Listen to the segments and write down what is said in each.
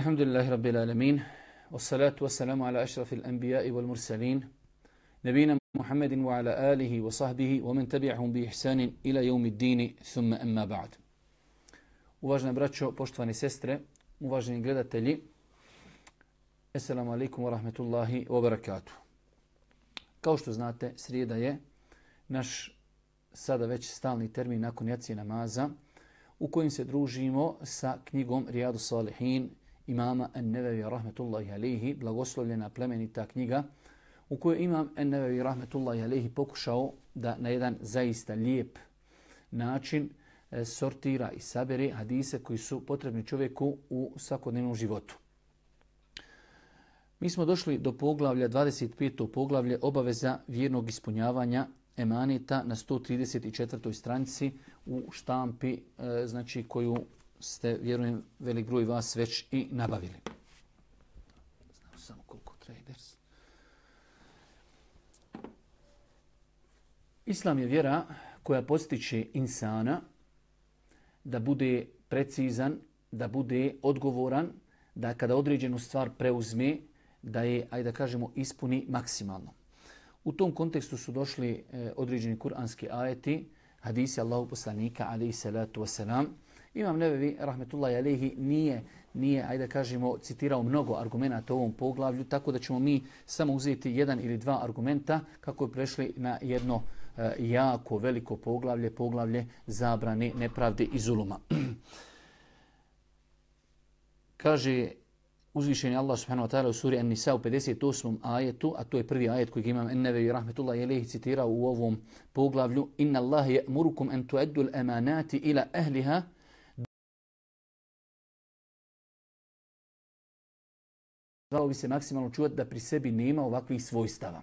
الحمد لله رب العالمين والصلاة والسلام على أشرف الأنبياء والمرسلين نبينا محمد وعلى آله وصحبه ومن تبعهم بإحسان إلى يوم الدين ثم أما بعد Uvažene braćo, poštovani sestre, uvaženi gledatelji, Assalamu alaikum wa rahmetullahi wa barakatuh. Kao što znate, srijeda je naš sada već stalni termin nakon jacije namaza u kojim se družimo sa knjigom Rijadu Salihin imama An-Nevevi rahmetullahi alaihi, blagoslovljena plemenita knjiga u kojoj imam An-Nevevi rahmetullahi alaihi pokušao da na jedan zaista lijep način e, sortira i sabere hadise koji su potrebni čovjeku u svakodnevnom životu. Mi smo došli do poglavlja 25. poglavlje obaveza vjernog ispunjavanja emaneta na 134. stranici u štampi e, znači koju ste, vjerujem, velik broj vas već i nabavili. Znam samo koliko traders. Islam je vjera koja postiče insana da bude precizan, da bude odgovoran, da kada određenu stvar preuzme, da je, ajde da kažemo, ispuni maksimalno. U tom kontekstu su došli e, određeni kuranski ajeti, hadisi Allahu poslanika, alaihi salatu wasalam. Imam Nebevi, rahmetullahi alaihi, nije, nije, ajde kažemo, citirao mnogo argumenta u ovom poglavlju, tako da ćemo mi samo uzeti jedan ili dva argumenta kako je prešli na jedno e, jako veliko poglavlje, poglavlje zabrane nepravde i zuluma. Kaže uzvišeni Allah subhanahu wa ta'ala u suri An-Nisa u 58. ajetu, a to je prvi ajet koji imam Ennevevi rahmetullahi alaihi citirao u ovom poglavlju, Inna Allah ya'murukum murukum en tuaddu l-emanati ila ahliha, trebalo bi se maksimalno čuvati da pri sebi nema ovakvih svojstava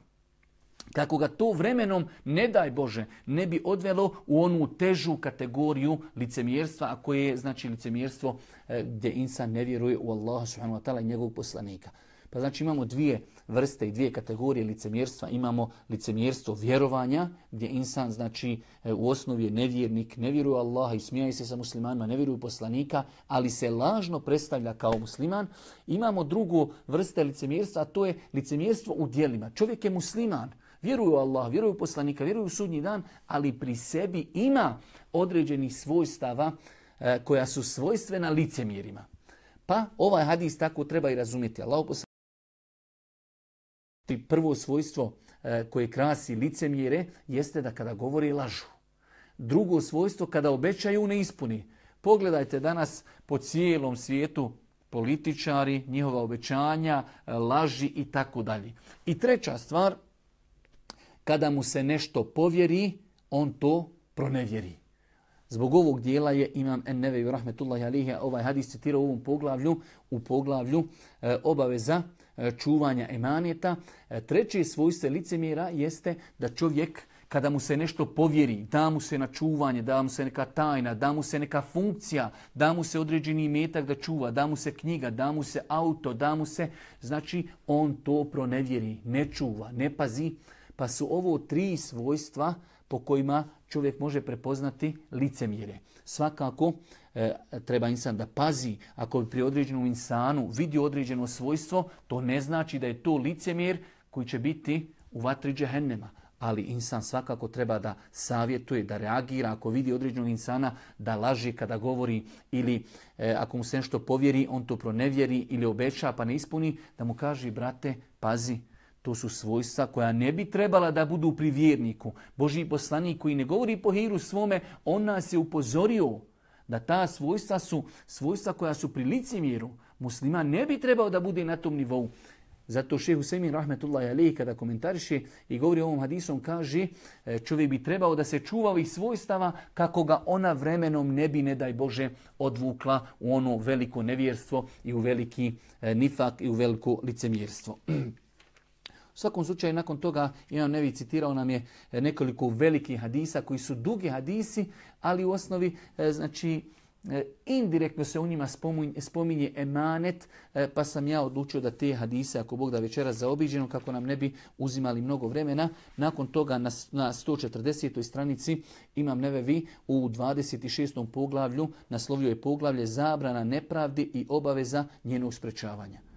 kako ga to vremenom, ne daj Bože, ne bi odvelo u onu težu kategoriju licemjerstva, a koje je znači licemjerstvo e, gdje insan ne vjeruje u Allaha subhanahu wa ta'ala i njegovog poslanika. Pa znači imamo dvije vrste i dvije kategorije licemjerstva. Imamo licemjerstvo vjerovanja, gdje insan znači e, u osnovi je nevjernik, ne vjeruje Allaha i smijaje se sa muslimanima, ne vjeruje poslanika, ali se lažno predstavlja kao musliman. Imamo drugu vrste licemjerstva, a to je licemjerstvo u dijelima. Čovjek je musliman, vjeruju u Allah, vjeruju u poslanika, vjeruju u sudnji dan, ali pri sebi ima određenih svojstava e, koja su svojstvena licemjerima. Pa ovaj hadis tako treba i razumjeti. Allah ti prvo svojstvo e, koje krasi licemjere jeste da kada govori lažu. Drugo svojstvo kada obećaju ne ispuni. Pogledajte danas po cijelom svijetu političari, njihova obećanja, e, laži i tako dalje. I treća stvar, kada mu se nešto povjeri, on to pronevjeri. Zbog ovog dijela je Imam Enneveju Rahmetullahi Alihi ovaj hadis citirao u ovom poglavlju, u poglavlju e, obaveza E, čuvanja emaneta. E, treće svojstvo licemjera jeste da čovjek kada mu se nešto povjeri, da mu se na čuvanje, da mu se neka tajna, da mu se neka funkcija, da mu se određeni metak da čuva, da mu se knjiga, da mu se auto, da mu se, znači on to pronevjeri, ne čuva, ne pazi, Pa su ovo tri svojstva po kojima čovjek može prepoznati licemjere. Svakako e, treba insan da pazi ako bi pri određenom insanu vidio određeno svojstvo, to ne znači da je to licemjer koji će biti u vatri džehennema. Ali insan svakako treba da savjetuje, da reagira ako vidi određenog insana da laži kada govori ili e, ako mu se nešto povjeri, on to pronevjeri ili obeća pa ne ispuni, da mu kaže, brate, pazi, To su svojstva koja ne bi trebala da budu pri vjerniku. Božji poslanik koji ne govori po hiru svome, on nas je upozorio da ta svojstva su svojstva koja su pri licimjeru. Musliman ne bi trebao da bude na tom nivou. Zato šehu Semin Rahmetullahi Alihi kada komentariše i govori o ovom hadisom kaže e, čovjek bi trebao da se čuva ovih svojstava kako ga ona vremenom ne bi, ne daj Bože, odvukla u ono veliko nevjerstvo i u veliki e, nifak i u veliko licemjerstvo. U svakom slučaju, nakon toga, Imam Nevi citirao nam je e, nekoliko velikih hadisa koji su dugi hadisi, ali u osnovi, e, znači, e, indirektno se u njima spominje emanet, pa sam ja odlučio da te hadise, ako Bog da večera zaobiđeno, kako nam ne bi uzimali mnogo vremena. Nakon toga na 140. stranici imam nevevi u 26. poglavlju, naslovio je poglavlje zabrana nepravdi i obaveza njenog sprečavanja.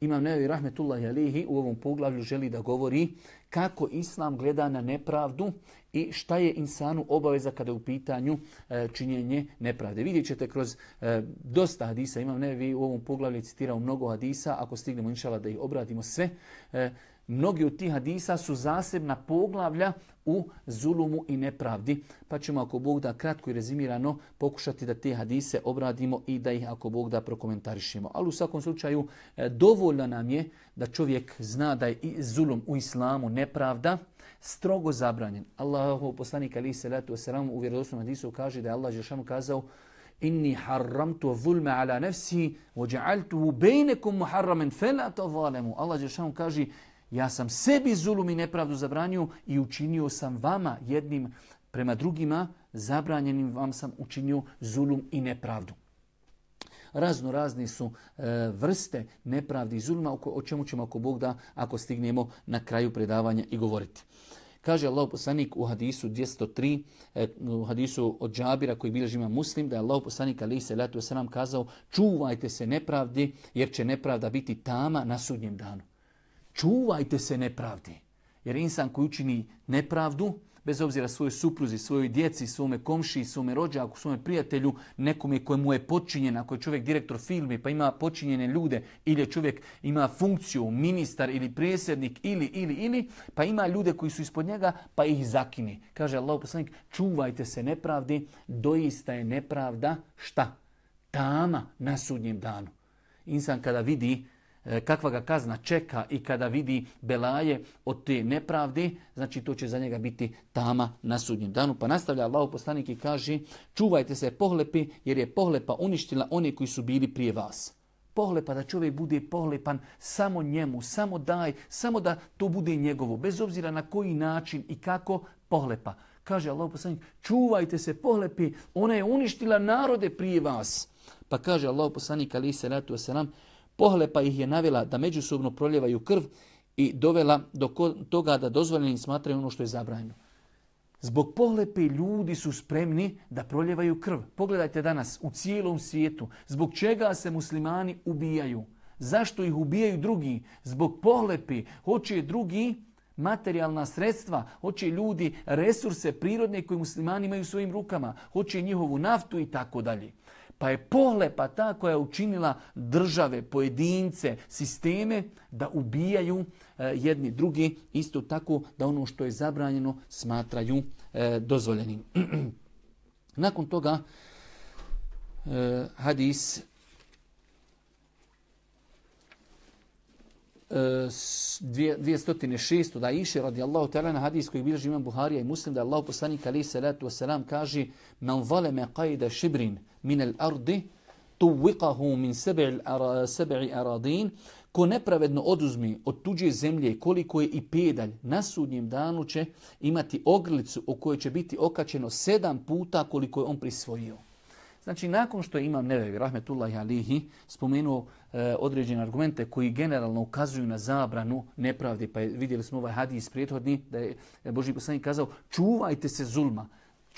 Imam Nevi Rahmetullahi Alihi u ovom poglavlju želi da govori kako Islam gleda na nepravdu i šta je insanu obaveza kada je u pitanju e, činjenje nepravde. Vidjet ćete kroz e, dosta hadisa, imam Nevi u ovom poglavlju citirao mnogo hadisa, ako stignemo inšala da ih obradimo sve, e, Mnogi od tih hadisa su zasebna poglavlja u zulumu i nepravdi. Pa ćemo ako Bog da kratko i rezimirano pokušati da te hadise obradimo i da ih ako Bog da prokomentarišemo. Ali u svakom slučaju e, dovoljno nam je da čovjek zna da je i zulum u islamu nepravda strogo zabranjen. Allahov poslanik ali se letu wasalam u vjerodostojnom hadisu kaže da je Allah Žešanu kazao inni harramtu zulme ala nefsi ođa'altuhu bejnekum muharramen fela to valemu. Allah Žešanu kaže ja sam sebi zulum i nepravdu zabranio i učinio sam vama jednim prema drugima zabranjenim vam sam učinio zulum i nepravdu. Razno razni su e, vrste nepravdi i zuluma o čemu ćemo ako Bog da ako stignemo na kraju predavanja i govoriti. Kaže Allah poslanik u hadisu 203, e, u hadisu od Džabira koji bilježi ima muslim, da je Allah poslanik ali se letu se nam kazao čuvajte se nepravdi jer će nepravda biti tama na sudnjem danu čuvajte se nepravdi. Jer insan koji učini nepravdu, bez obzira svojoj supruzi, svojoj djeci, svome komši, svome rođaku, svome prijatelju, nekome kojemu je počinjen, ako je čovjek direktor filmi pa ima počinjene ljude, ili je čovjek ima funkciju, ministar ili predsjednik ili, ili, ili, pa ima ljude koji su ispod njega, pa ih zakini. Kaže Allah poslanik, čuvajte se nepravdi, doista je nepravda, šta? Tama na sudnjem danu. Insan kada vidi E, kakva ga kazna čeka i kada vidi belaje od te nepravde, znači to će za njega biti tama na sudnjem danu. Pa nastavlja Allah poslanik i kaže čuvajte se pohlepi jer je pohlepa uništila one koji su bili prije vas. Pohlepa da čovjek bude pohlepan samo njemu, samo daj, samo da to bude njegovo, bez obzira na koji način i kako pohlepa. Kaže Allah poslanik, čuvajte se pohlepi, ona je uništila narode prije vas. Pa kaže Allah poslanik, ali se ratu wasalam, Pohlepa ih je navela da međusobno proljevaju krv i dovela do toga da dozvoljeni smatraju ono što je zabranjeno. Zbog pohlepe ljudi su spremni da proljevaju krv. Pogledajte danas u cijelom svijetu zbog čega se muslimani ubijaju. Zašto ih ubijaju drugi? Zbog pohlepe. Hoće drugi materijalna sredstva, hoće ljudi resurse prirodne koje muslimani imaju u svojim rukama, hoće njihovu naftu i tako dalje. Pa je pohlepa ta koja je učinila države, pojedince, sisteme da ubijaju e, jedni drugi, isto tako da ono što je zabranjeno smatraju e, dozvoljenim. Nakon toga e, hadis e, 206. da iše radijallahu ta'ala na hadis koji bilježi imam Buharija i muslim da Allah poslanik alaih salatu wasalam kaže man zaleme qajda šibrin min al ardi tuwiqahu min sab'i aradin ko nepravedno oduzmi od tuđe zemlje koliko je i pedalj na sudnjem danu će imati ogrlicu u kojoj će biti okačeno sedam puta koliko je on prisvojio. Znači, nakon što imam Nevevi, rahmetullahi alihi, spomenuo e, određene argumente koji generalno ukazuju na zabranu nepravdi, pa je, vidjeli smo ovaj hadis prethodni, da je Boži poslanik kazao, čuvajte se zulma,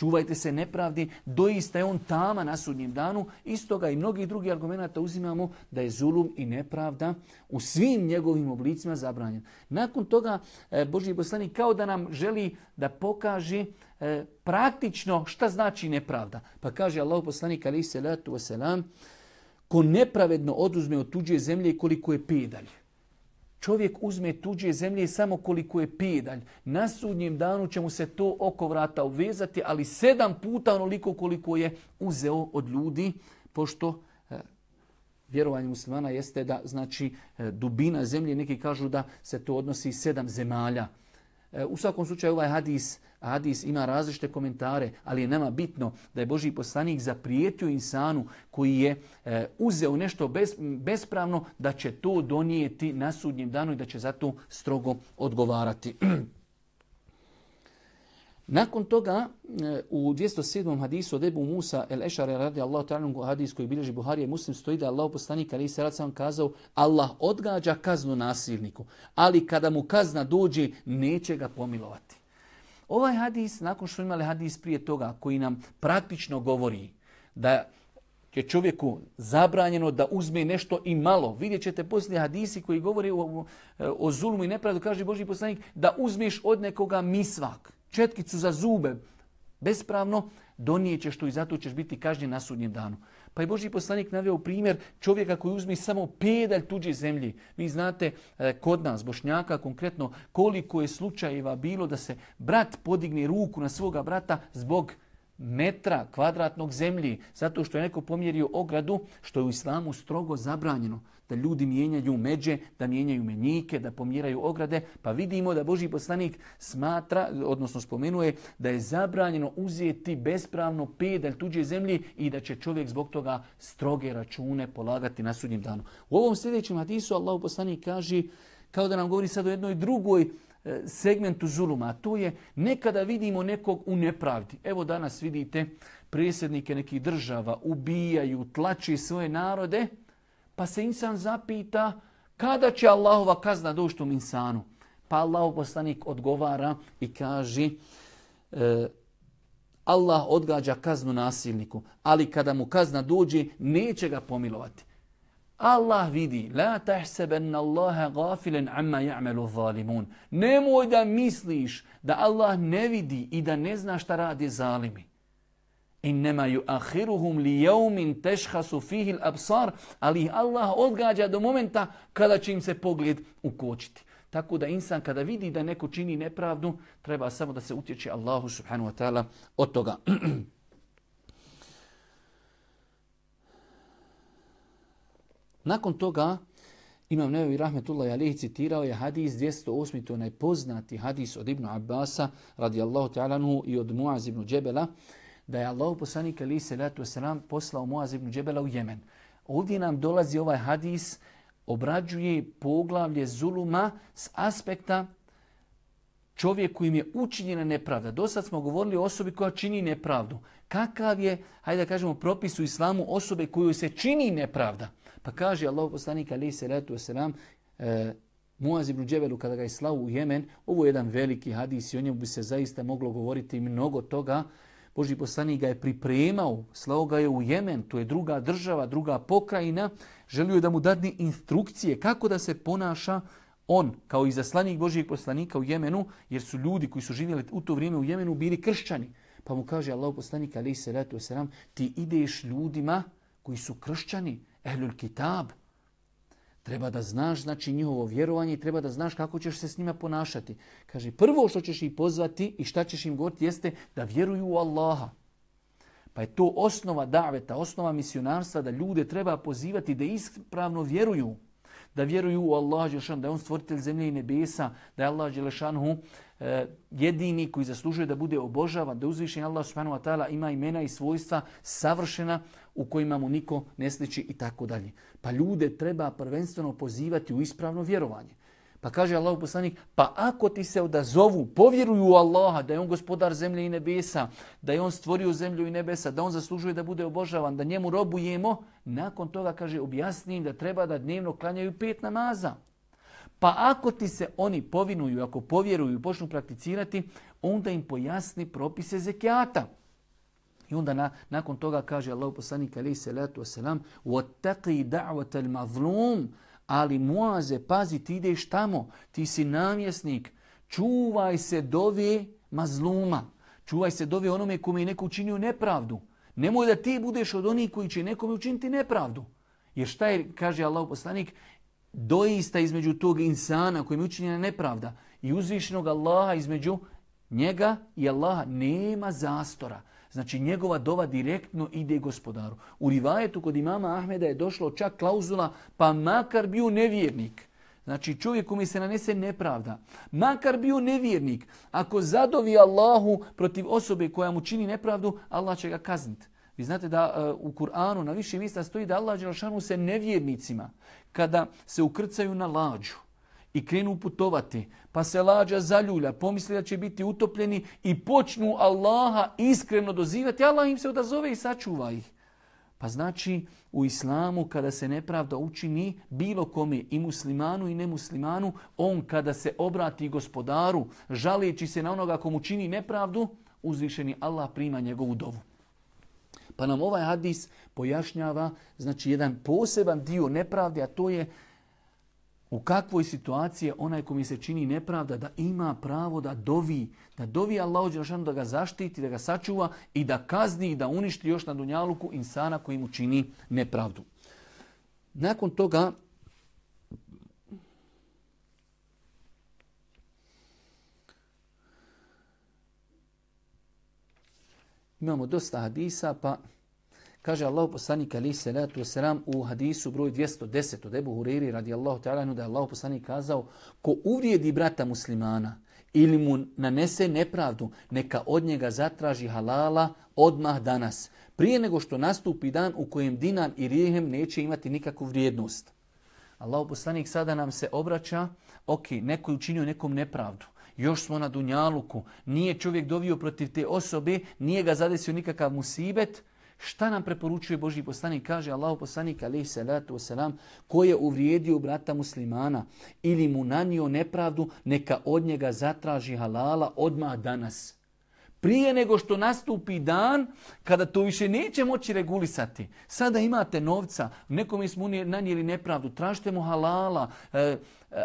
čuvajte se nepravdi, doista je on tama na sudnjem danu. Istoga i mnogih drugih argumenta uzimamo da je zulum i nepravda u svim njegovim oblicima zabranjen. Nakon toga e, Božji poslanik kao da nam želi da pokaže e, praktično šta znači nepravda. Pa kaže Allah poslanik alaih salatu wasalam, ko nepravedno oduzme od tuđe zemlje koliko je pedalje. Čovjek uzme tuđe zemlje samo koliko je pedalj. Na sudnjem danu će mu se to oko vrata obvezati, ali sedam puta onoliko koliko je uzeo od ljudi, pošto e, vjerovanje muslimana jeste da znači e, dubina zemlje, neki kažu da se to odnosi sedam zemalja. E, u svakom slučaju ovaj hadis Hadis ima različite komentare, ali je nama bitno da je Boži poslanik zaprijetio insanu koji je e, uzeo nešto bez, bespravno da će to donijeti na sudnjem danu i da će za to strogo odgovarati. Nakon toga e, u 207. hadisu od Ebu Musa el Ešare radi Allah ta'ala hadis koji bilježi Buharije muslim stoji da Allah poslanik ali se sam kazao Allah odgađa kaznu nasilniku, ali kada mu kazna dođe neće ga pomilovati. Ovaj hadis, nakon što imali hadis prije toga koji nam praktično govori da je čovjeku zabranjeno da uzme nešto i malo. Vidjet ćete poslije hadisi koji govori o, o zulmu i nepravdu, kaže Boži poslanik, da uzmeš od nekoga misvak četkicu za zube, bespravno, donijećeš to i zato ćeš biti kažnjen na sudnjem danu. Pa je Boži poslanik naveo primjer čovjeka koji uzme samo pedalj tuđe zemlji. Vi znate eh, kod nas, Bošnjaka konkretno, koliko je slučajeva bilo da se brat podigne ruku na svoga brata zbog metra kvadratnog zemlji, zato što je neko pomjerio ogradu, što je u islamu strogo zabranjeno da ljudi mijenjaju međe, da mijenjaju menjike, da pomjeraju ograde, pa vidimo da Boži poslanik smatra, odnosno spomenuje, da je zabranjeno uzeti bespravno pedalj tuđe zemlji i da će čovjek zbog toga stroge račune polagati na sudnjem danu. U ovom sljedećem hadisu Allah poslanik kaže, kao da nam govori sad o jednoj drugoj e, segmentu zuluma, a to je nekada vidimo nekog u nepravdi. Evo danas vidite predsjednike nekih država ubijaju, tlači svoje narode, pa se insan zapita kada će Allahova kazna doći tom insanu. Pa Allahov poslanik odgovara i kaže e, Allah odgađa kaznu nasilniku, ali kada mu kazna dođe, neće ga pomilovati. Allah vidi, la tahsabanna Allaha ghafilan amma ya'malu zalimun. Nemoj da misliš da Allah ne vidi i da ne zna šta radi zalimi. Innema yuakhiruhum li yawmin tashkhasu fihi al-absar, ali Allah odgađa do momenta kada će im se pogled ukočiti. Tako da insan kada vidi da neko čini nepravdu, treba samo da se utječe Allahu subhanahu wa ta'ala od toga. Nakon toga, Imam Nevi Rahmetullahi Alihi citirao je hadis 208. To je najpoznati hadis od Ibnu Abbasa radijallahu ta'ala i od Muaz ibn Džebela da je Allah poslanik ali se letu selam poslao Muaz ibn Džebela u Jemen. Ovdje nam dolazi ovaj hadis, obrađuje poglavlje zuluma s aspekta čovjek kojim je učinjena nepravda. Do sad smo govorili o osobi koja čini nepravdu. Kakav je, hajde da kažemo, propis u islamu osobe koju se čini nepravda? Pa kaže Allah poslanik ali se letu selam, e, Muaz ibn Džebelu kada ga je slao u Jemen, ovo je jedan veliki hadis i o njemu bi se zaista moglo govoriti mnogo toga. Boži poslanik ga je pripremao, slao ga je u Jemen, to je druga država, druga pokrajina, želio je da mu dadne instrukcije kako da se ponaša on kao i zaslanik Božijeg poslanika u Jemenu, jer su ljudi koji su živjeli u to vrijeme u Jemenu bili kršćani. Pa mu kaže Allah poslanik alaih salatu wasalam, ti ideš ljudima koji su kršćani, ehlul kitab, Treba da znaš znači njihovo vjerovanje i treba da znaš kako ćeš se s njima ponašati. Kaže, prvo što ćeš ih pozvati i šta ćeš im govoriti jeste da vjeruju u Allaha. Pa je to osnova daveta, osnova misionarstva da ljude treba pozivati da ispravno vjeruju. Da vjeruju u Allaha, da je on stvoritelj zemlje i nebesa, da je Allah Đelešanhu E, jedini koji zaslužuje da bude obožavan, da uzvišen Allah subhanahu wa ta'ala ima imena i svojstva savršena u kojima mu niko ne sliči i tako dalje. Pa ljude treba prvenstveno pozivati u ispravno vjerovanje. Pa kaže Allah poslanik, pa ako ti se odazovu, povjeruju u Allaha, da je on gospodar zemlje i nebesa, da je on stvorio zemlju i nebesa, da on zaslužuje da bude obožavan, da njemu robujemo, nakon toga kaže objasnim da treba da dnevno klanjaju pet namaza. Pa ako ti se oni povinuju, ako povjeruju i počnu prakticirati, onda im pojasni propise zekijata. I onda na, nakon toga kaže Allah poslanik alaih salatu wasalam وَتَقِي دَعْوَةَ الْمَظْلُومِ Ali Muaze, pazi, ti ideš tamo, ti si namjesnik, čuvaj se dove mazluma, čuvaj se dove onome kome je neko učinio nepravdu. Nemoj da ti budeš od onih koji će nekome učiniti nepravdu. Jer šta je, kaže Allah poslanik, doista između tog insana kojim je učinjena nepravda i uzvišenog Allaha između njega i Allaha nema zastora. Znači njegova dova direktno ide gospodaru. U rivajetu kod imama Ahmeda je došlo čak klauzula pa makar bio nevjernik. Znači čovjek mi se nanese nepravda. Makar bio nevjernik. Ako zadovi Allahu protiv osobe koja mu čini nepravdu, Allah će ga kazniti. Vi znate da uh, u Kur'anu na više mjesta stoji da Allah Đelšanu se nevjernicima kada se ukrcaju na lađu i krenu putovati, pa se lađa zaljulja, pomisli da će biti utopljeni i počnu Allaha iskreno dozivati, Allah im se odazove i sačuva ih. Pa znači u islamu kada se nepravda učini bilo kome i muslimanu i nemuslimanu, on kada se obrati gospodaru žalijeći se na onoga komu čini nepravdu, uzvišeni Allah prima njegovu dovu. Pa nam ovaj hadis pojašnjava znači jedan poseban dio nepravde, a to je u kakvoj situaciji je onaj ko mi se čini nepravda da ima pravo da dovi, da dovi Allahu Đelšanu da ga zaštiti, da ga sačuva i da kazni i da uništi još na dunjaluku insana koji mu čini nepravdu. Nakon toga imamo dosta hadisa pa Kaže Allah poslanik ali se letu selam u hadisu broj 210 od Ebu Huriri radijallahu ta'ala da je Allah poslanik kazao ko uvrijedi brata muslimana ili mu nanese nepravdu, neka od njega zatraži halala odmah danas, prije nego što nastupi dan u kojem dinan i rijehem neće imati nikakvu vrijednost. Allah poslanik sada nam se obraća, ok, neko je učinio nekom nepravdu, još smo na Dunjaluku, nije čovjek dovio protiv te osobe, nije ga zadesio nikakav musibet, Šta nam preporučuje Boži poslanik? Kaže Allahu poslanik alaihi salatu wasalam ko je uvrijedio brata muslimana ili mu nanio nepravdu, neka od njega zatraži halala odmah danas. Prije nego što nastupi dan kada to više neće moći regulisati. Sada imate novca, nekom smo nanijeli nepravdu, tražite mu halala. E, e,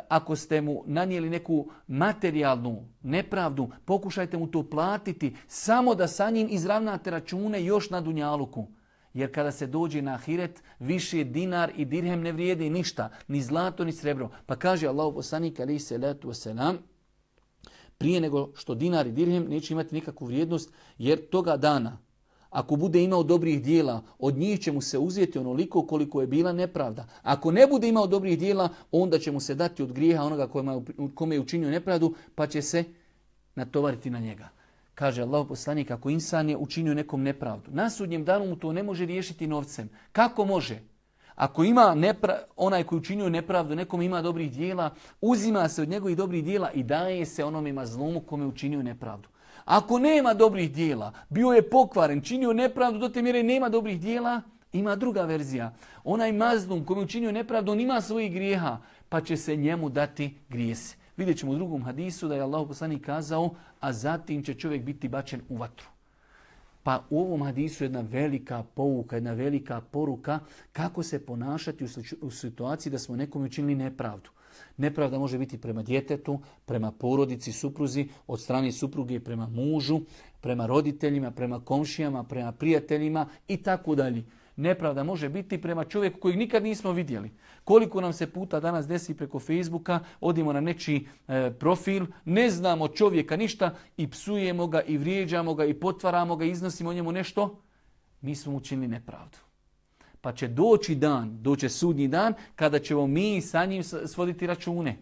ako ste mu nanijeli neku materijalnu nepravdu, pokušajte mu to platiti samo da sa njim izravnate račune još na Dunjaluku. Jer kada se dođe na ahiret, više dinar i dirhem ne vrijedi ništa, ni zlato ni srebro. Pa kaže Allah poslanik ali se letu selam, prije nego što dinar i dirhem neće imati nikakvu vrijednost, jer toga dana, ako bude imao dobrih dijela, od njih će mu se uzeti onoliko koliko je bila nepravda. Ako ne bude imao dobrih dijela, onda će mu se dati od grijeha onoga kome je učinio nepravdu, pa će se natovariti na njega. Kaže Allah poslanik, ako insan je učinio nekom nepravdu, na sudnjem danu mu to ne može riješiti novcem. Kako može? Ako ima nepra, onaj koji učinio nepravdu, nekom ima dobrih dijela, uzima se od njegovih dobrih dijela i daje se onome mazlumu kome učinio nepravdu. Ako nema dobrih dijela, bio je pokvaren, činio nepravdu, do te mjere nema dobrih dijela, ima druga verzija. Onaj mazlum kome učinio nepravdu, on ima svojih grijeha, pa će se njemu dati grijesi. Vidjet ćemo u drugom hadisu da je Allah poslanik kazao, a zatim će čovjek biti bačen u vatru. Pa u ovom hadisu jedna velika pouka, jedna velika poruka kako se ponašati u situaciji da smo nekom učinili nepravdu. Nepravda može biti prema djetetu, prema porodici, supruzi, od strane supruge prema mužu, prema roditeljima, prema komšijama, prema prijateljima i tako dalje. Nepravda može biti prema čovjeku kojeg nikad nismo vidjeli. Koliko nam se puta danas desi preko Facebooka, odimo na nečiji e, profil, ne znamo čovjeka ništa i psujemo ga i vrijeđamo ga i potvaramo ga i iznosimo njemu nešto, mi smo učinili nepravdu. Pa će doći dan, doće sudnji dan, kada ćemo mi sa njim svoditi račune.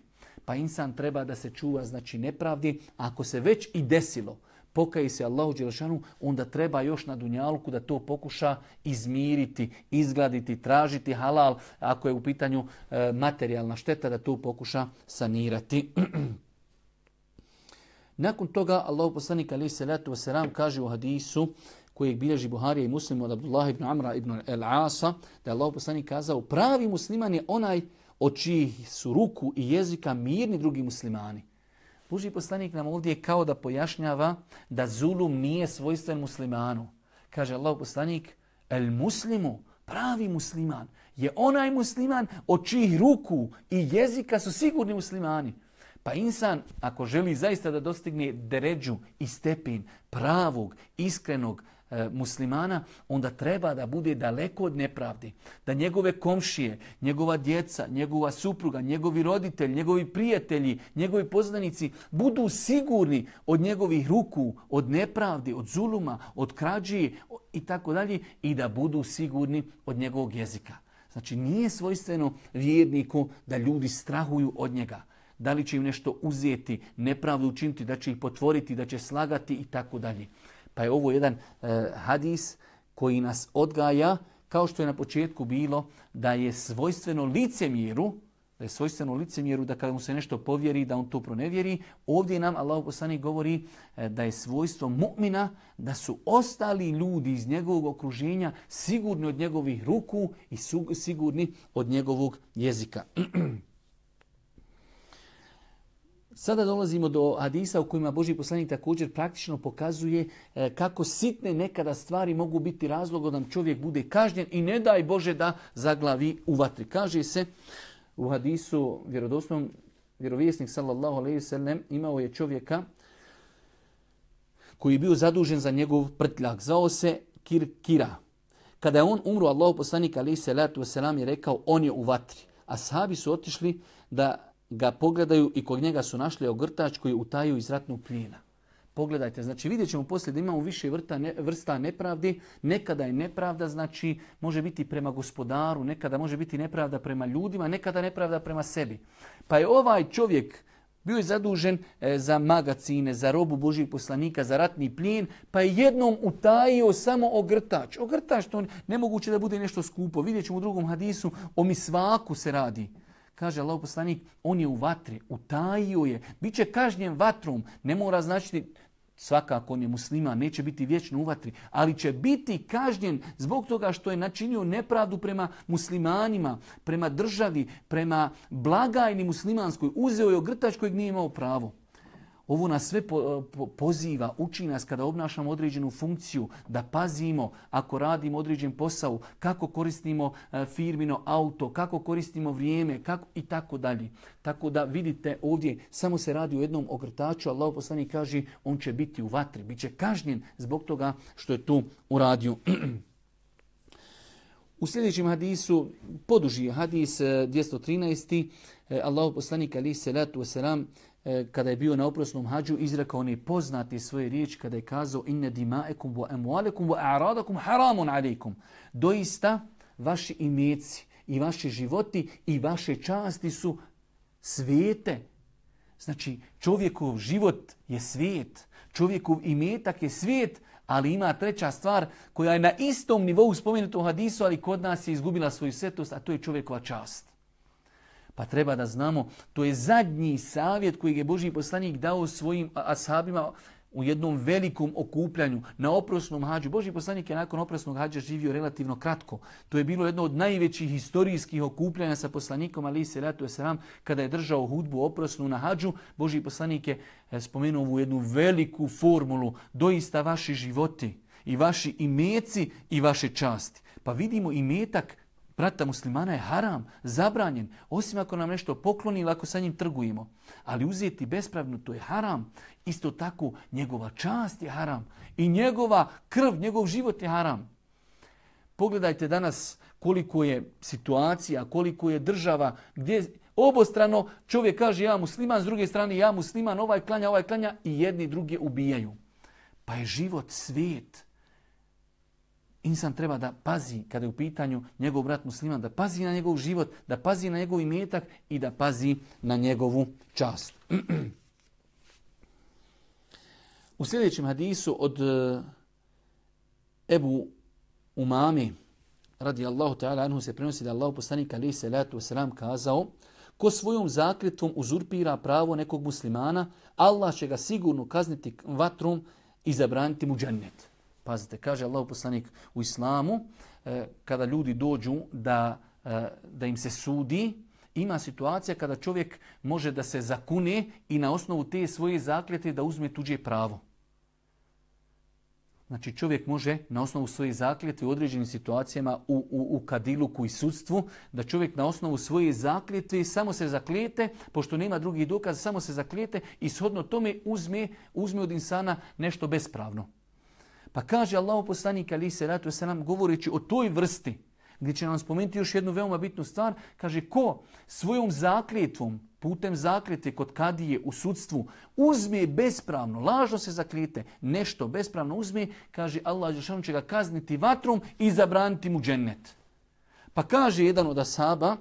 Pa insan treba da se čuva znači nepravdi, ako se već i desilo, pokaji se Allahu Đelešanu, onda treba još na Dunjalku da to pokuša izmiriti, izgladiti, tražiti halal, ako je u pitanju e, materijalna šteta, da to pokuša sanirati. Nakon toga Allahu poslanik alejhi salatu vesselam kaže u hadisu kojeg bilježi Buharija i muslim od Abdullah ibn Amra ibn al-Asa da je Allahu poslanik kazao pravi musliman je onaj od čijih su ruku i jezika mirni drugi muslimani. Boži poslanik nam ovdje kao da pojašnjava da zulum nije svojstven muslimanu. Kaže Allah poslanik, el muslimu, pravi musliman, je onaj musliman od čijih ruku i jezika su sigurni muslimani. Pa insan, ako želi zaista da dostigne deređu i stepin pravog, iskrenog, E, muslimana, onda treba da bude daleko od nepravdi. Da njegove komšije, njegova djeca, njegova supruga, njegovi roditelji, njegovi prijatelji, njegovi poznanici budu sigurni od njegovih ruku, od nepravdi, od zuluma, od krađi i tako dalje i da budu sigurni od njegovog jezika. Znači nije svojstveno vjerniku da ljudi strahuju od njega. Da li će im nešto uzeti, nepravdu učiniti, da će ih potvoriti, da će slagati i tako dalje. Pa je ovo jedan e, hadis koji nas odgaja, kao što je na početku bilo, da je svojstveno licemjeru, da je svojstveno licemjeru da kada mu se nešto povjeri da on to pronevjeri. Ovdje nam Allah poslanik govori e, da je svojstvo mu'mina da su ostali ljudi iz njegovog okruženja sigurni od njegovih ruku i sigurni od njegovog jezika. Sada dolazimo do hadisa u kojima Boži poslanik također praktično pokazuje e, kako sitne nekada stvari mogu biti razlog da čovjek bude kažnjen i ne daj Bože da zaglavi u vatri. Kaže se u hadisu vjerodosnom vjerovjesnik sallallahu alejhi ve sellem imao je čovjeka koji je bio zadužen za njegov prtljak. Zvao se Kir Kira. Kada je on umro, Allah poslanik alejhi salatu vesselam je rekao on je u vatri. A sahabi su otišli da ga pogledaju i kod njega su našli ogrtač koji utaju iz ratnog plijena. Pogledajte, znači vidjet ćemo poslije da imamo više vrta, ne, vrsta nepravdi. Nekada je nepravda, znači može biti prema gospodaru, nekada može biti nepravda prema ljudima, nekada nepravda prema sebi. Pa je ovaj čovjek bio je zadužen e, za magacine, za robu Božih poslanika, za ratni plijen, pa je jednom utajio samo ogrtač. Ogrtač to nemoguće da bude nešto skupo. Vidjet ćemo u drugom hadisu, o misvaku se radi. Kaže Allah poslanik, on je u vatri, utajio je, bit će kažnjen vatrom, ne mora značiti svakako on je muslima, neće biti vječno u vatri, ali će biti kažnjen zbog toga što je načinio nepravdu prema muslimanima, prema državi, prema blagajni muslimanskoj, uzeo je ogrtač kojeg nije imao pravo. Ovo nas sve poziva, uči nas kada obnašamo određenu funkciju, da pazimo ako radimo određen posao, kako koristimo e, firmino auto, kako koristimo vrijeme kako i tako dalje. Tako da vidite ovdje samo se radi o jednom ogrtaču, Allah poslani kaže on će biti u vatri, bit će kažnjen zbog toga što je tu uradio. U sljedećem hadisu, poduži hadis 213. E, e Allah poslanik ali salatu wasalam E, kada je bio na oprosnom hađu, izrekao on je poznati svoje riječi kada je kazao inne dimaekum wa emualekum wa a'radakum haramun alikum. Doista, vaši imeci i vaši životi i vaše časti su svijete. Znači, čovjekov život je svijet. Čovjekov imetak je svijet, ali ima treća stvar koja je na istom nivou spomenuta u hadisu, ali kod nas je izgubila svoju svetost, a to je čovjekova čast. Pa treba da znamo, to je zadnji savjet koji je Boži poslanik dao svojim ashabima u jednom velikom okupljanju na oprosnom hađu. Boži poslanik je nakon oprosnog hađa živio relativno kratko. To je bilo jedno od najvećih historijskih okupljanja sa poslanikom Ali se ratu esram kada je držao hudbu oprosnu na hađu. Boži poslanik je e, spomenuo ovu jednu veliku formulu. Doista vaši životi i vaši imeci i vaše časti. Pa vidimo imetak brata muslimana je haram, zabranjen, osim ako nam nešto pokloni ili ako sa njim trgujemo. Ali uzeti bespravno to je haram. Isto tako njegova čast je haram i njegova krv, njegov život je haram. Pogledajte danas koliko je situacija, koliko je država, gdje obostrano čovjek kaže ja musliman, s druge strane ja musliman, ovaj klanja, ovaj klanja i jedni druge ubijaju. Pa je život svijet insan treba da pazi kada je u pitanju njegov brat musliman, da pazi na njegov život, da pazi na njegov imetak i da pazi na njegovu čast. u sljedećem hadisu od eh, Ebu Umami, radi Allahu ta'ala anhu se prenosi da Allah poslanik ali se letu wasalam kazao ko svojom zakljetvom uzurpira pravo nekog muslimana, Allah će ga sigurno kazniti vatrom i zabraniti mu džennet. Pazite, kaže Allah poslanik u islamu, e, kada ljudi dođu da, e, da im se sudi, ima situacija kada čovjek može da se zakune i na osnovu te svoje zakljete da uzme tuđe pravo. Znači čovjek može na osnovu svoje zakljete u određenim situacijama u, u, u kadiluku i sudstvu, da čovjek na osnovu svoje zakljete samo se zaklijete, pošto nema drugih dokaza, samo se zaklijete i shodno tome uzme, uzme od insana nešto bespravno. Pa kaže Allah poslanik ali se ratu se nam govoreći o toj vrsti, gdje će nam spomenuti još jednu veoma bitnu stvar, kaže ko svojom zakljetvom, putem zakljete kod kadije u sudstvu, uzme bespravno, lažno se zakljete, nešto bespravno uzme, kaže Allah će ga kazniti vatrom i zabraniti mu džennet. Pa kaže jedan od asaba,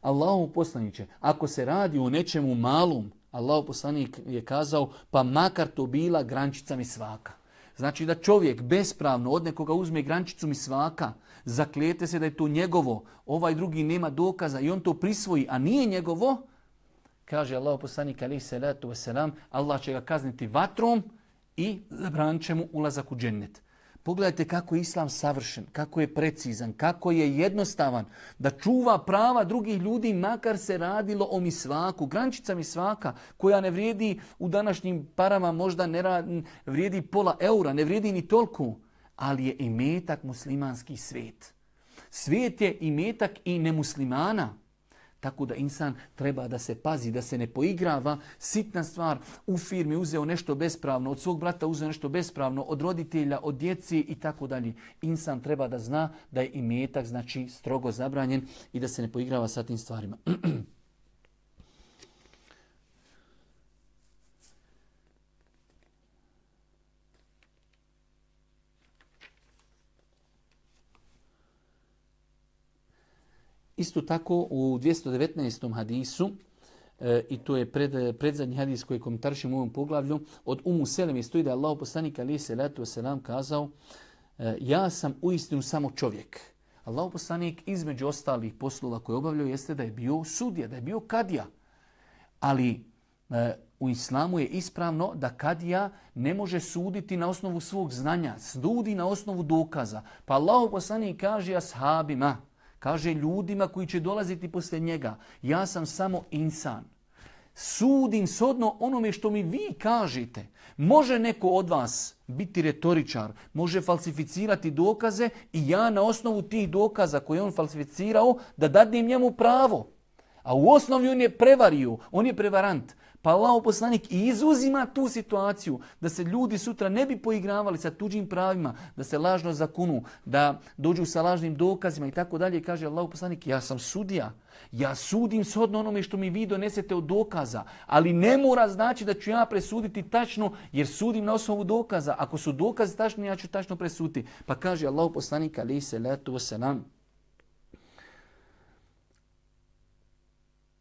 Allahu poslaniće, ako se radi o nečemu malom, Allahu poslanik je kazao, pa makar to bila grančica mi svaka. Znači da čovjek bespravno od nekoga uzme grančicu mi svaka, zaklijete se da je to njegovo, ovaj drugi nema dokaza i on to prisvoji, a nije njegovo, kaže Allah poslanik alaih salatu wasalam, Allah će ga kazniti vatrom i zabranit će mu ulazak u džennet. Pogledajte kako je islam savršen, kako je precizan, kako je jednostavan da čuva prava drugih ljudi makar se radilo o misvaku. Grančica misvaka koja ne vrijedi u današnjim parama možda ne radi, vrijedi pola eura, ne vrijedi ni toliko, ali je imetak muslimanski svet. Svijet je imetak i nemuslimana. Tako da insan treba da se pazi, da se ne poigrava. Sitna stvar, u firmi uzeo nešto bespravno, od svog brata uzeo nešto bespravno, od roditelja, od djeci i tako dalje. Insan treba da zna da je imetak znači strogo zabranjen i da se ne poigrava sa tim stvarima. Isto tako u 219. hadisu, e, i to je pred, predzadnji hadis koji komentaršim u ovom poglavlju, od Umu Selemi stoji da je Allah poslanik ali se letu selam kazao e, ja sam uistinu samo čovjek. Allah poslanik između ostalih poslova koje obavljao jeste da je bio sudija, da je bio kadija. Ali e, u islamu je ispravno da kadija ne može suditi na osnovu svog znanja, sudi na osnovu dokaza. Pa Allah poslanik kaže ashabima, Kaže ljudima koji će dolaziti posle njega, ja sam samo insan. Sudim sodno onome što mi vi kažete. Može neko od vas biti retoričar, može falsificirati dokaze i ja na osnovu tih dokaza koje on falsificirao da dadnem njemu pravo. A u osnovi on je prevario, on je prevarant. Pa Allah poslanik i izuzima tu situaciju da se ljudi sutra ne bi poigravali sa tuđim pravima, da se lažno zakunu, da dođu sa lažnim dokazima i tako dalje. Kaže Allah poslanik, ja sam sudija, ja sudim shodno onome što mi vi donesete od dokaza, ali ne mora znači da ću ja presuditi tačno jer sudim na osnovu dokaza. Ako su dokazi tačni, ja ću tačno presuditi. Pa kaže Allah poslanik, ali se letu se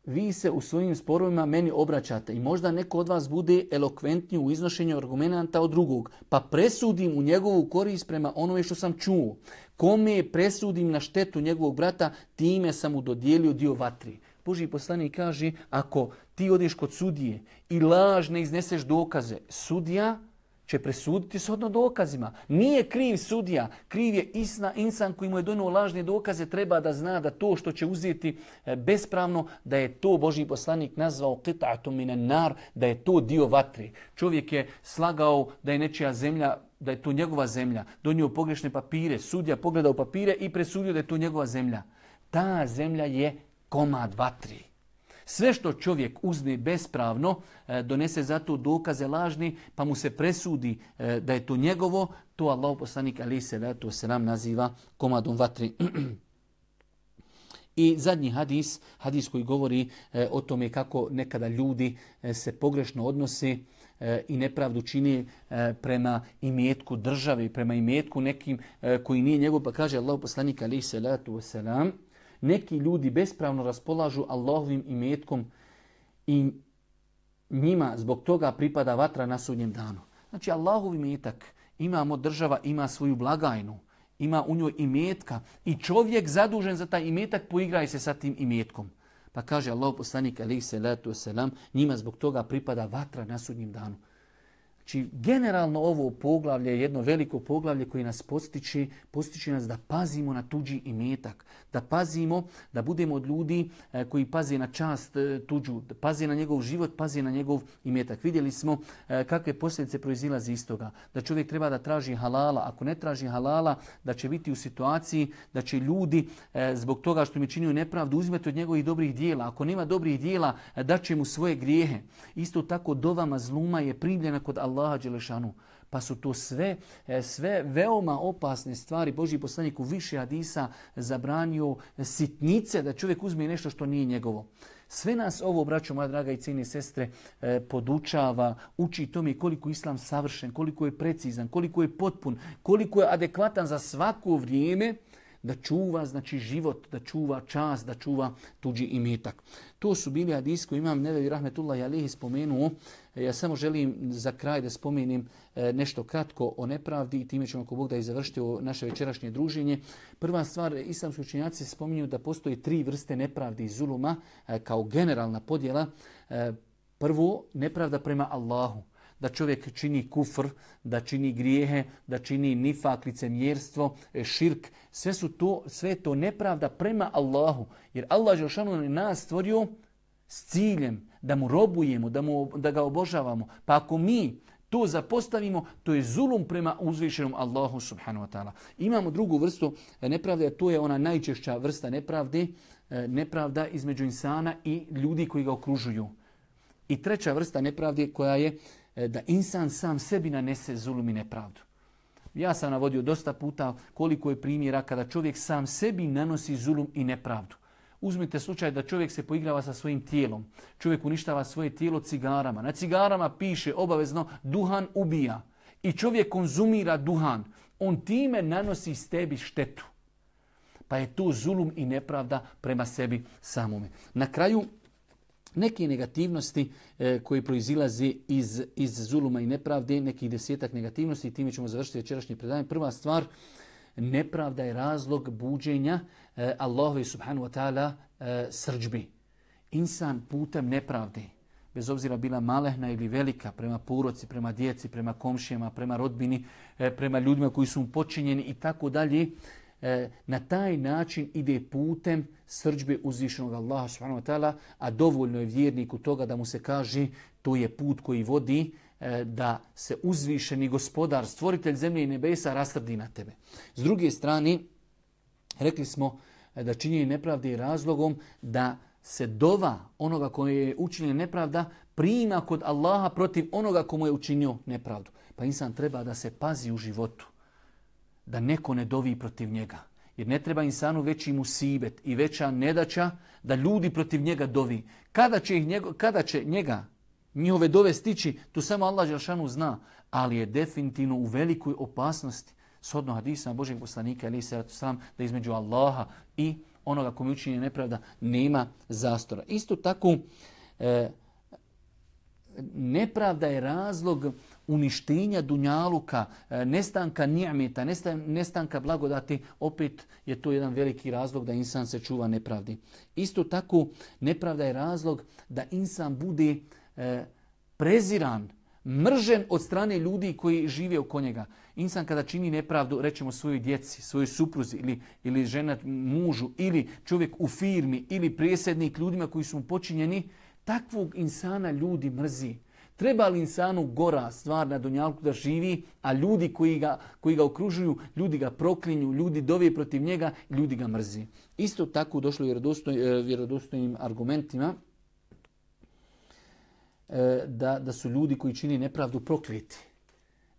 vi se u svojim sporovima meni obraćate i možda neko od vas bude elokventniji u iznošenju argumenta od drugog, pa presudim u njegovu korist prema onome što sam čuo. Kome presudim na štetu njegovog brata, time sam mu dodijelio dio vatri. Boži poslanik kaže, ako ti odeš kod sudije i laž ne izneseš dokaze, sudija će presuditi shodno dokazima. Nije kriv sudija, kriv je isna insan koji mu je donio lažne dokaze, treba da zna da to što će uzeti e, bespravno, da je to Boži poslanik nazvao qita'atum minan nar, da je to dio vatre. Čovjek je slagao da je nečija zemlja, da je to njegova zemlja, donio pogrešne papire, sudija pogledao papire i presudio da je to njegova zemlja. Ta zemlja je komad vatri. Sve što čovjek uzme bespravno, e, donese za to dokaze lažni, pa mu se presudi e, da je to njegovo, to Allah poslanik ali se to se nam naziva komadom vatri. I zadnji hadis, hadis koji govori e, o tome kako nekada ljudi se pogrešno odnose i nepravdu čini prema imetku države, prema imetku nekim koji nije njegov, pa kaže Allah poslanik ali se letu selam, neki ljudi bespravno raspolažu Allahovim imetkom i njima zbog toga pripada vatra na sudnjem danu. Znači Allahov imetak, imamo država, ima svoju blagajnu, ima u njoj imetka i čovjek zadužen za taj imetak poigraje se sa tim imetkom. Pa kaže Allah poslanik alaihi salatu wasalam, njima zbog toga pripada vatra na sudnjem danu. Znači, generalno ovo poglavlje je jedno veliko poglavlje koje nas postiče, postiče nas da pazimo na tuđi imetak, da pazimo, da budemo od ljudi eh, koji paze na čast eh, tuđu, da na njegov život, paze na njegov imetak. Vidjeli smo eh, kakve posljedice proizilaze iz toga. Da čovjek treba da traži halala. Ako ne traži halala, da će biti u situaciji da će ljudi zbog toga što mi činio nepravdu uzmeti od njegovih dobrih dijela. Ako nema dobrih dijela, da će mu svoje grijehe. Isto tako dovama zluma je primljena kod Allah Allaha Đelešanu. Pa su to sve, e, sve veoma opasne stvari. Boži poslanik u više hadisa zabranio sitnice da čovjek uzme nešto što nije njegovo. Sve nas ovo, braćo moja draga i cijene sestre, e, podučava, uči to mi koliko islam savršen, koliko je precizan, koliko je potpun, koliko je adekvatan za svako vrijeme, da čuva znači život, da čuva čas, da čuva tuđi imetak. To su bili hadis koji imam Nevevi Rahmetullahi Alihi spomenuo. E, ja samo želim za kraj da spomenim e, nešto kratko o nepravdi i time ćemo ako Bog da i završiti naše večerašnje druženje. Prva stvar, islamski učenjaci spominju da postoji tri vrste nepravdi i zuluma e, kao generalna podjela. Prvo, nepravda prema Allahu da čovjek čini kufr, da čini grijehe, da čini nifak, licemjerstvo, širk. Sve su to, sve to nepravda prema Allahu. Jer Allah Žešanu nas stvorio s ciljem da mu robujemo, da, mu, da ga obožavamo. Pa ako mi to zapostavimo, to je zulum prema uzvišenom Allahu subhanahu wa ta'ala. Imamo drugu vrstu nepravde, a to je ona najčešća vrsta nepravde, e, nepravda između insana i ljudi koji ga okružuju. I treća vrsta nepravde koja je e, da insan sam sebi nanese zulum i nepravdu. Ja sam navodio dosta puta koliko je primjera kada čovjek sam sebi nanosi zulum i nepravdu. Uzmite slučaj da čovjek se poigrava sa svojim tijelom. Čovjek uništava svoje tijelo cigarama. Na cigarama piše obavezno duhan ubija. I čovjek konzumira duhan. On time nanosi s tebi štetu. Pa je to zulum i nepravda prema sebi samome. Na kraju neke negativnosti e, koje proizilaze iz, iz zuluma i nepravde, nekih desetak negativnosti time ćemo završiti večerašnje predavanje. Prva stvar, nepravda je razlog buđenja e, Allahove subhanu wa ta'ala e, srđbi. Insan putem nepravde, bez obzira bila malehna ili velika, prema puroci, prema djeci, prema komšijama, prema rodbini, e, prema ljudima koji su mu počinjeni i tako dalje, e, na taj način ide putem srđbe uzvišenog Allaha subhanahu wa ta'ala, a dovoljno je vjerniku toga da mu se kaže to je put koji vodi E, da se uzvišeni gospodar, stvoritelj zemlje i nebesa rastrdi na tebe. S druge strane, rekli smo e, da činjenje nepravde je razlogom da se dova onoga koje je učinio nepravda prima kod Allaha protiv onoga komu je učinio nepravdu. Pa insan treba da se pazi u životu da neko ne dovi protiv njega. Jer ne treba insanu veći musibet i veća nedaća da ljudi protiv njega dovi. Kada će, ih njego, kada će njega njihove dove stići, tu samo Allah Đelšanu zna, ali je definitivno u velikoj opasnosti. Shodno hadisa Božeg poslanika, ali se sam da između Allaha i onoga kome učinje nepravda nema zastora. Isto tako, e, nepravda je razlog uništenja dunjaluka, e, nestanka njameta, nestanka blagodati, opet je to jedan veliki razlog da insan se čuva nepravdi. Isto tako, nepravda je razlog da insan bude e, preziran, mržen od strane ljudi koji žive oko njega. Insan kada čini nepravdu, rećemo svojoj djeci, svojoj supruzi ili, ili žena mužu ili čovjek u firmi ili prijesednik ljudima koji su mu počinjeni, takvog insana ljudi mrzi. Treba li insanu gora stvar na Dunjalku da živi, a ljudi koji ga, koji ga okružuju, ljudi ga proklinju, ljudi dovije protiv njega, ljudi ga mrzi. Isto tako došlo je e, vjerodostojnim argumentima E, da, da su ljudi koji čini nepravdu prokliti.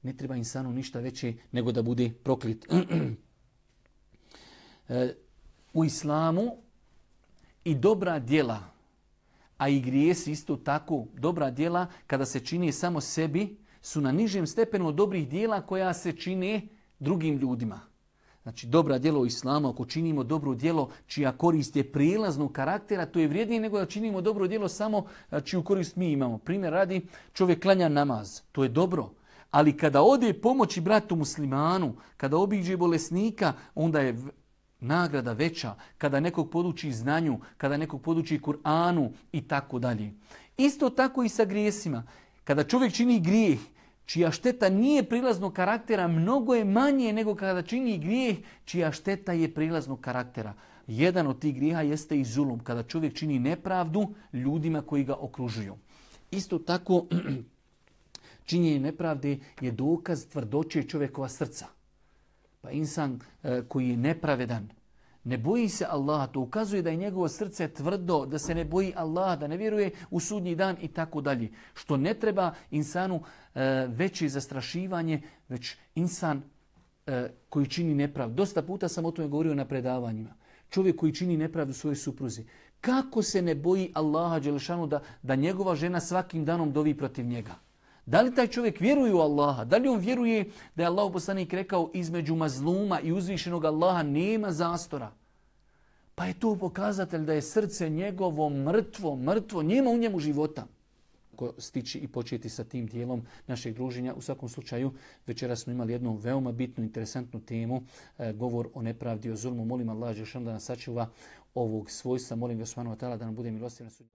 Ne treba insanu ništa veće nego da bude proklit. E, u islamu i dobra djela a i grijesi isto tako dobra djela kada se čini samo sebi su na nižem stepenu od dobrih djela koja se čine drugim ljudima. Znači dobra djelo Islama, ako činimo dobro djelo čija korist je prijelaznog karaktera, to je vrijednije nego da činimo dobro djelo samo čiju korist mi imamo. Primjer radi, čovjek klanja namaz, to je dobro. Ali kada ode pomoći bratu muslimanu, kada obiđe bolesnika, onda je nagrada veća kada nekog poduči znanju, kada nekog poduči Kur'anu i tako dalje. Isto tako i sa grijesima. Kada čovjek čini grijeh, čija šteta nije prilaznog karaktera, mnogo je manje nego kada čini grijeh, čija šteta je prilaznog karaktera. Jedan od tih grijeha jeste i zulum, kada čovjek čini nepravdu ljudima koji ga okružuju. Isto tako, činjenje nepravde je dokaz tvrdoće čovjekova srca. Pa insan eh, koji je nepravedan, ne boji se Allaha, to ukazuje da je njegovo srce tvrdo, da se ne boji Allaha, da ne vjeruje u sudnji dan i tako dalje. Što ne treba insanu e, veće zastrašivanje, već insan e, koji čini nepravdu. Dosta puta sam o tome govorio na predavanjima. Čovjek koji čini nepravdu svojoj supruzi. Kako se ne boji Allaha Đelešanu da, da njegova žena svakim danom dovi protiv njega? Da li taj čovjek vjeruje u Allaha? Da li on vjeruje da je Allah poslanik rekao između mazluma i uzvišenog Allaha nema zastora? Pa je to pokazatelj da je srce njegovo mrtvo, mrtvo, njema u njemu života stići i početi sa tim dijelom našeg druženja. U svakom slučaju, večera smo imali jednu veoma bitnu, interesantnu temu, e, govor o nepravdi, o zulmu. Molim Allah, Žešan da nas sačuva ovog svojstva. Molim ga Subhanahu da nam bude milostiv na sudnju.